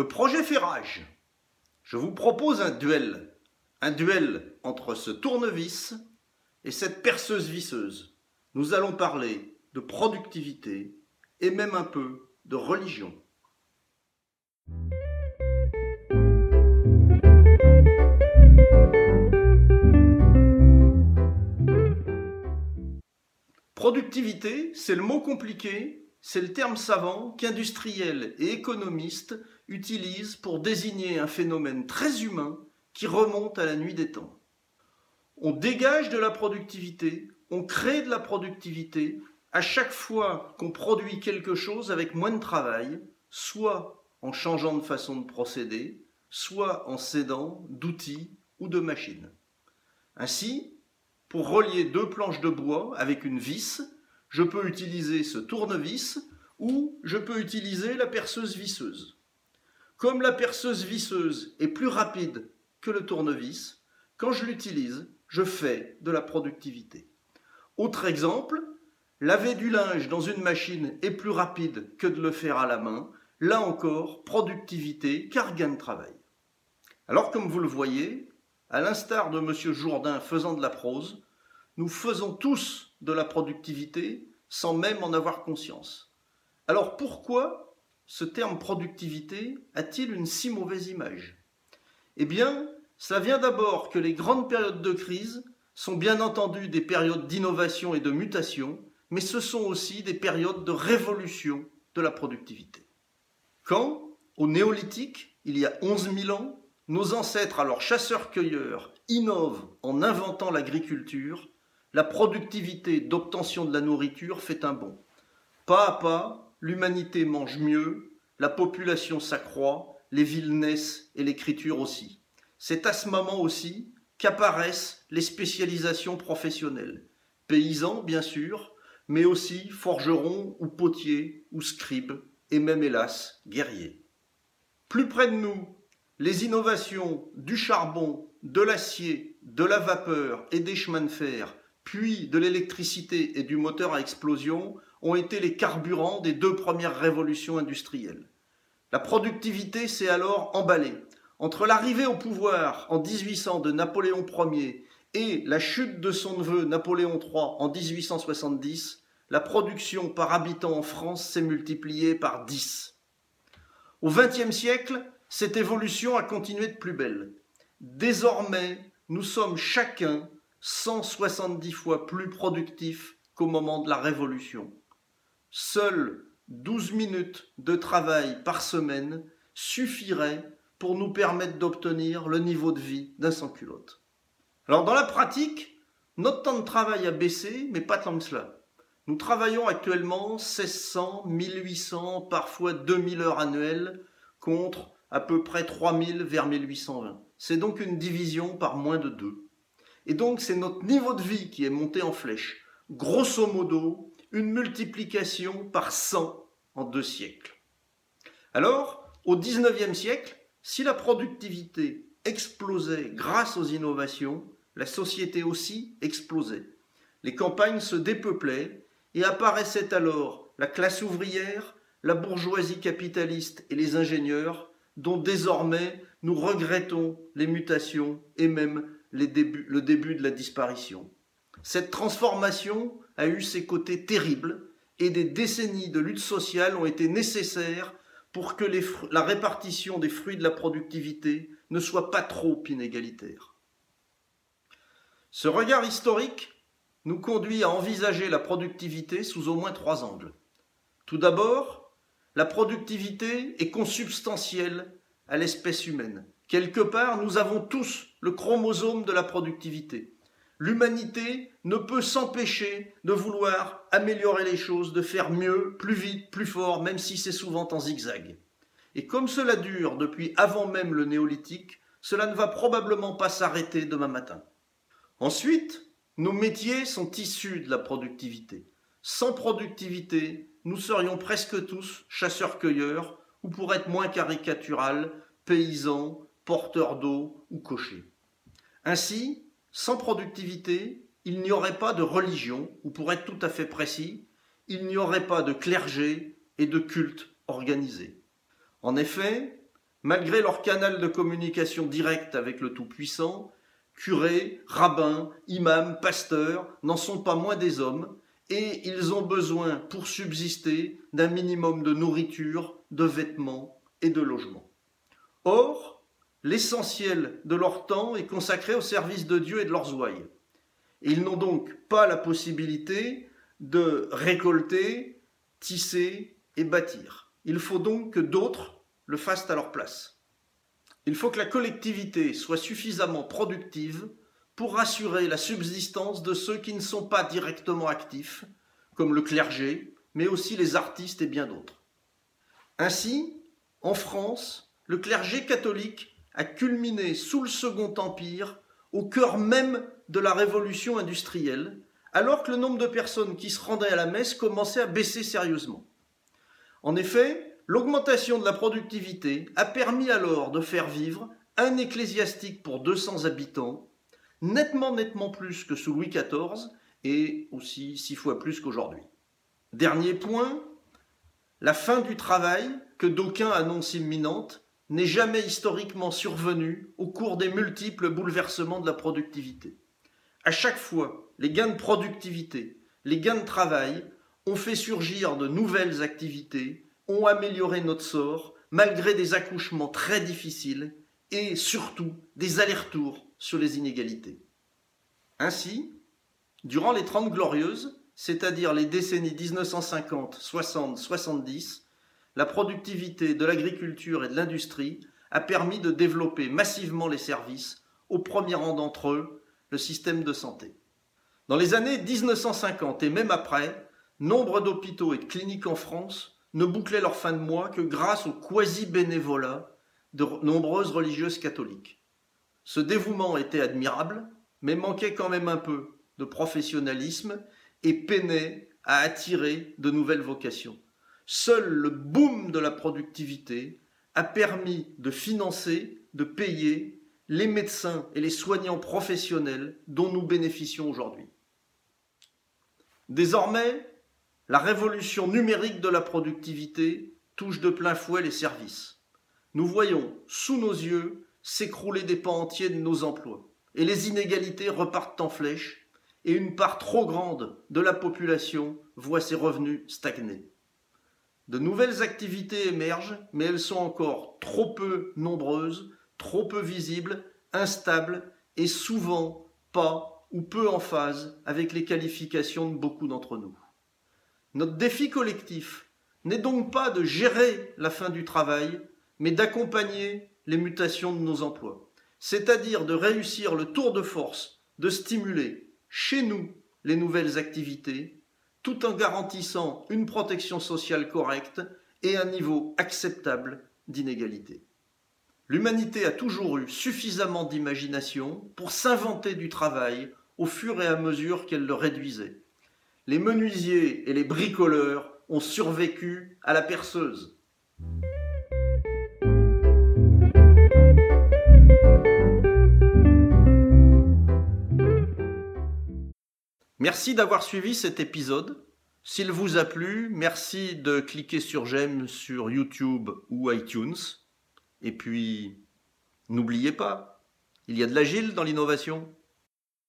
Le projet fait rage. Je vous propose un duel. Un duel entre ce tournevis et cette perceuse visseuse. Nous allons parler de productivité et même un peu de religion. Productivité, c'est le mot compliqué, c'est le terme savant qu'industriels et économistes utilisent pour désigner un phénomène très humain qui remonte à la nuit des temps. On dégage de la productivité, on crée de la productivité à chaque fois qu'on produit quelque chose avec moins de travail, soit en changeant de façon de procéder, soit en s'aidant d'outils ou de machines. Ainsi, pour relier deux planches de bois avec une vis, je peux utiliser ce tournevis ou je peux utiliser la perceuse visseuse. Comme la perceuse visseuse est plus rapide que le tournevis, quand je l'utilise, je fais de la productivité. Autre exemple, laver du linge dans une machine est plus rapide que de le faire à la main. Là encore, productivité car gain de travail. Alors comme vous le voyez, à l'instar de M. Jourdain faisant de la prose, nous faisons tous de la productivité sans même en avoir conscience. Alors pourquoi ce terme productivité a-t-il une si mauvaise image? Eh bien, ça vient d'abord que les grandes périodes de crise sont bien entendu des périodes d'innovation et de mutation, mais ce sont aussi des périodes de révolution de la productivité. Quand, au néolithique, il y a 11 000 ans, nos ancêtres, alors chasseurs-cueilleurs, innovent en inventant l'agriculture, la productivité d'obtention de la nourriture fait un bond. Pas à pas, l'humanité mange mieux, la population s'accroît, les villes naissent et l'écriture aussi. C'est à ce moment aussi qu'apparaissent les spécialisations professionnelles. Paysans, bien sûr, mais aussi forgerons ou potiers ou scribes, et même hélas, guerriers. Plus près de nous, les innovations du charbon, de l'acier, de la vapeur et des chemins de fer, puis de l'électricité et du moteur à explosion, ont été les carburants des deux premières révolutions industrielles. La productivité s'est alors emballée. Entre l'arrivée au pouvoir en 1800 de Napoléon Ier et la chute de son neveu Napoléon III en 1870, la production par habitant en France s'est multipliée par 10. Au XXe siècle, cette évolution a continué de plus belle. Désormais, nous sommes chacun 170 fois plus productifs qu'au moment de la Révolution. Seules 12 minutes de travail par semaine suffiraient pour nous permettre d'obtenir le niveau de vie d'un sans-culotte. Alors dans la pratique, notre temps de travail a baissé, mais pas tant que cela. Nous travaillons actuellement 1600, 1800, parfois 2000 heures annuelles contre à peu près 3000 vers 1820. C'est donc une division par moins de deux. Et donc c'est notre niveau de vie qui est monté en flèche. Grosso modo, une multiplication par 100 en deux siècles. Alors, au 19e siècle, si la productivité explosait grâce aux innovations, la société aussi explosait. Les campagnes se dépeuplaient et apparaissait alors la classe ouvrière, la bourgeoisie capitaliste et les ingénieurs, dont désormais nous regrettons les mutations et même le début de la disparition. Cette transformation a eu ses côtés terribles et des décennies de lutte sociale ont été nécessaires pour que la répartition des fruits de la productivité ne soit pas trop inégalitaire. Ce regard historique nous conduit à envisager la productivité sous au moins trois angles. Tout d'abord, la productivité est consubstantielle à l'espèce humaine. Quelque part, nous avons tous le chromosome de la productivité. L'humanité ne peut s'empêcher de vouloir améliorer les choses, de faire mieux, plus vite, plus fort, même si c'est souvent en zigzag. Et comme cela dure depuis avant même le néolithique, cela ne va probablement pas s'arrêter demain matin. Ensuite, nos métiers sont issus de la productivité. Sans productivité, nous serions presque tous chasseurs-cueilleurs, ou pour être moins caricatural, paysans, porteurs d'eau ou cochers. Ainsi, sans productivité, il n'y aurait pas de religion, ou pour être tout à fait précis, il n'y aurait pas de clergé et de culte organisé. En effet, Malgré leur canal de communication direct avec le Tout-Puissant, curés, rabbins, imams, pasteurs n'en sont pas moins des hommes, et ils ont besoin, pour subsister, d'un minimum de nourriture, de vêtements et de logement. Or, l'essentiel de leur temps est consacré au service de Dieu et de leurs ouailles. Ils n'ont donc pas la possibilité de récolter, tisser et bâtir. Il faut donc que d'autres le fassent à leur place. Il faut que la collectivité soit suffisamment productive pour assurer la subsistance de ceux qui ne sont pas directement actifs, comme le clergé, mais aussi les artistes et bien d'autres. Ainsi, en France, le clergé catholique a culminé sous le Second Empire au cœur même de la révolution industrielle, alors que le nombre de personnes qui se rendaient à la messe commençait à baisser sérieusement. En effet, l'augmentation de la productivité a permis alors de faire vivre un ecclésiastique pour 200 habitants, nettement nettement plus que sous Louis XIV et aussi six fois plus qu'aujourd'hui. Dernier point, la fin du travail, que d'aucuns annoncent imminente, n'est jamais historiquement survenue au cours des multiples bouleversements de la productivité. À chaque fois, les gains de productivité, les gains de travail ont fait surgir de nouvelles activités, ont amélioré notre sort, malgré des accouchements très difficiles et surtout des allers-retours sur les inégalités. Ainsi, durant les Trente Glorieuses, c'est-à-dire les décennies 1950, 60, 70, la productivité de l'agriculture et de l'industrie a permis de développer massivement les services, au premier rang d'entre eux le système de santé. Dans les années 1950 et même après, nombre d'hôpitaux et de cliniques en France ne bouclaient leur fin de mois que grâce au quasi-bénévolat de nombreuses religieuses catholiques. Ce dévouement était admirable, mais manquait quand même un peu de professionnalisme et peinait à attirer de nouvelles vocations. Seul le boom de la productivité a permis de financer, de payer les médecins et les soignants professionnels dont nous bénéficions aujourd'hui. Désormais, la révolution numérique de la productivité touche de plein fouet les services. Nous voyons sous nos yeux s'écrouler des pans entiers de nos emplois, et les inégalités repartent en flèche, et une part trop grande de la population voit ses revenus stagner. De nouvelles activités émergent, mais elles sont encore trop peu nombreuses trop peu visible, instable et souvent pas ou peu en phase avec les qualifications de beaucoup d'entre nous. Notre défi collectif n'est donc pas de gérer la fin du travail, mais d'accompagner les mutations de nos emplois, c'est-à-dire de réussir le tour de force, de stimuler chez nous les nouvelles activités, tout en garantissant une protection sociale correcte et un niveau acceptable d'inégalité. L'humanité a toujours eu suffisamment d'imagination pour s'inventer du travail au fur et à mesure qu'elle le réduisait. Les menuisiers et les bricoleurs ont survécu à la perceuse. Merci d'avoir suivi cet épisode. S'il vous a plu, merci de cliquer sur j'aime sur YouTube ou iTunes. Et puis, n'oubliez pas, il y a de l'agile dans l'innovation.